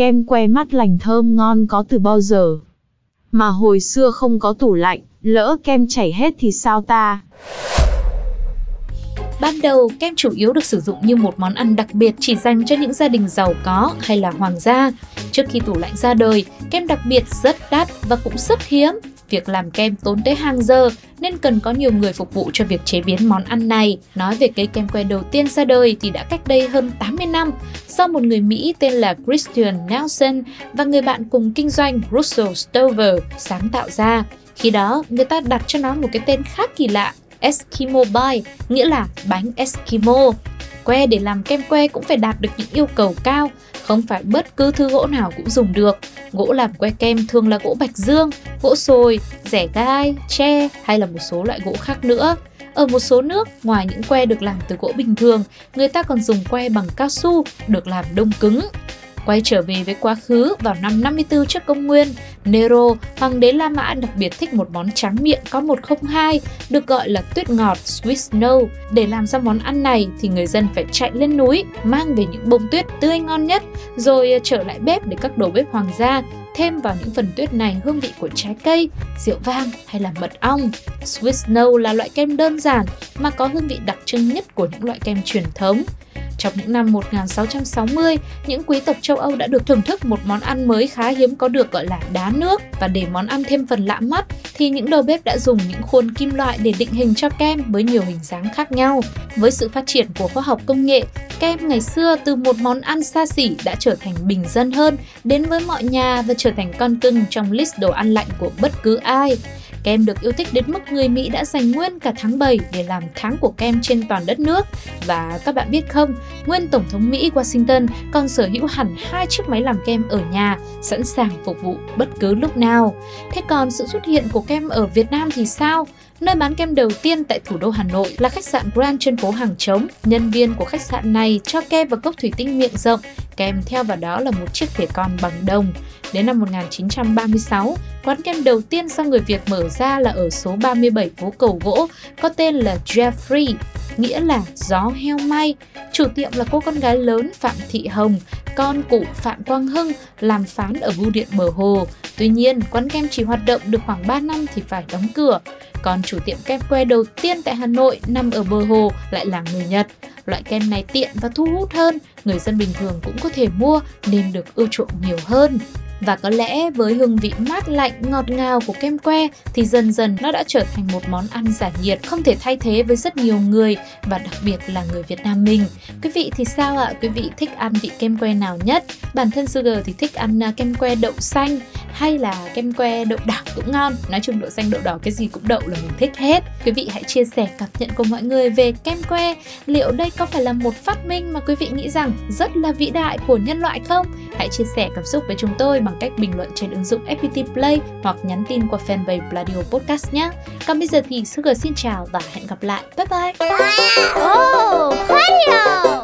Kem que mắt lành thơm ngon có từ bao giờ? Mà hồi xưa không có tủ lạnh, lỡ kem chảy hết thì sao ta? Ban đầu, kem chủ yếu được sử dụng như một món ăn đặc biệt chỉ dành cho những gia đình giàu có hay là hoàng gia. Trước khi tủ lạnh ra đời, kem đặc biệt rất đắt và cũng rất hiếm. Việc làm kem tốn tới hàng giờ nên cần có nhiều người phục vụ cho việc chế biến món ăn này. Nói về cây kem que đầu tiên ra đời thì đã cách đây hơn 80 năm, do một người Mỹ tên là Christian Nelson và người bạn cùng kinh doanh Russell Stover sáng tạo ra. Khi đó, người ta đặt cho nó một cái tên khá kỳ lạ Eskimo Pie, nghĩa là bánh Eskimo. Que để làm kem que cũng phải đạt được những yêu cầu cao, không phải bất cứ thứ gỗ nào cũng dùng được. Gỗ làm que kem thường là gỗ bạch dương, gỗ sồi, rẻ gai, tre hay là một số loại gỗ khác nữa. Ở một số nước, ngoài những que được làm từ gỗ bình thường, người ta còn dùng que bằng cao su được làm đông cứng. Quay trở về với quá khứ, vào năm 54 trước công nguyên, Nero, hoàng đế La Mã đặc biệt thích một món tráng miệng có 102, được gọi là tuyết ngọt Swiss Snow. Để làm ra món ăn này thì người dân phải chạy lên núi, mang về những bông tuyết tươi ngon nhất, rồi ờ, trở lại bếp để các đầu bếp hoàng gia thêm vào những phần tuyết này hương vị của trái cây, rượu vang hay là mật ong. Swiss Snow là loại kem đơn giản mà có hương vị đặc trưng nhất của những loại kem truyền thống. Trong những năm 1660, những quý tộc châu Âu đã được thưởng thức một món ăn mới khá hiếm có được gọi là đá nước và để món ăn thêm phần lạ mắt thì những đầu bếp đã dùng những khuôn kim loại để định hình cho kem với nhiều hình dáng khác nhau. Với sự phát triển của khoa học công nghệ, kem ngày xưa từ một món ăn xa xỉ đã trở thành bình dân hơn, đến với mọi nhà và trở thành con cưng trong list đồ ăn lạnh của bất cứ ai. Kem được yêu thích đến mức người Mỹ đã dành nguyên cả tháng 7 để làm tháng của kem trên toàn đất nước. Và các bạn biết không, nguyên Tổng thống Mỹ Washington còn sở hữu hẳn hai chiếc máy làm kem ở nhà, sẵn sàng phục vụ bất cứ lúc nào. Thế còn sự xuất hiện của kem ở Việt Nam thì sao? Nơi bán kem đầu tiên tại thủ đô Hà Nội là khách sạn Grand trên phố Hàng Trống. Nhân viên của khách sạn này cho kem vào cốc thủy tinh miệng rộng, kèm theo vào đó là một chiếc thìa con bằng đồng. Đến năm 1936, quán kem đầu tiên do người Việt mở ra là ở số 37 phố Cầu Gỗ, có tên là Jeffrey, nghĩa là gió heo may. Chủ tiệm là cô con gái lớn Phạm Thị Hồng, con cụ Phạm Quang Hưng làm phán ở bưu điện bờ hồ. Tuy nhiên, quán kem chỉ hoạt động được khoảng 3 năm thì phải đóng cửa. Còn chủ tiệm kem que đầu tiên tại Hà Nội nằm ở bờ hồ lại là người Nhật. Loại kem này tiện và thu hút hơn, người dân bình thường cũng có thể mua nên được ưa chuộng nhiều hơn. Và có lẽ với hương vị mát lạnh, ngọt ngào của kem que thì dần dần nó đã trở thành một món ăn giải nhiệt không thể thay thế với rất nhiều người và đặc biệt là người Việt Nam mình. Quý vị thì sao ạ? Quý vị thích ăn vị kem que nào nhất? Bản thân Sugar thì thích ăn à, kem que đậu xanh hay là kem que đậu đỏ cũng ngon. Nói chung đậu xanh đậu đỏ cái gì cũng đậu là mình thích hết. Quý vị hãy chia sẻ cảm nhận của mọi người về kem que. Liệu đây có phải là một phát minh mà quý vị nghĩ rằng rất là vĩ đại của nhân loại không? Hãy chia sẻ cảm xúc với chúng tôi bằng bằng cách bình luận trên ứng dụng FPT Play hoặc nhắn tin qua fanpage Pladio Podcast nhé. Còn bây giờ thì Sugar xin chào và hẹn gặp lại. Bye bye! Wow, oh,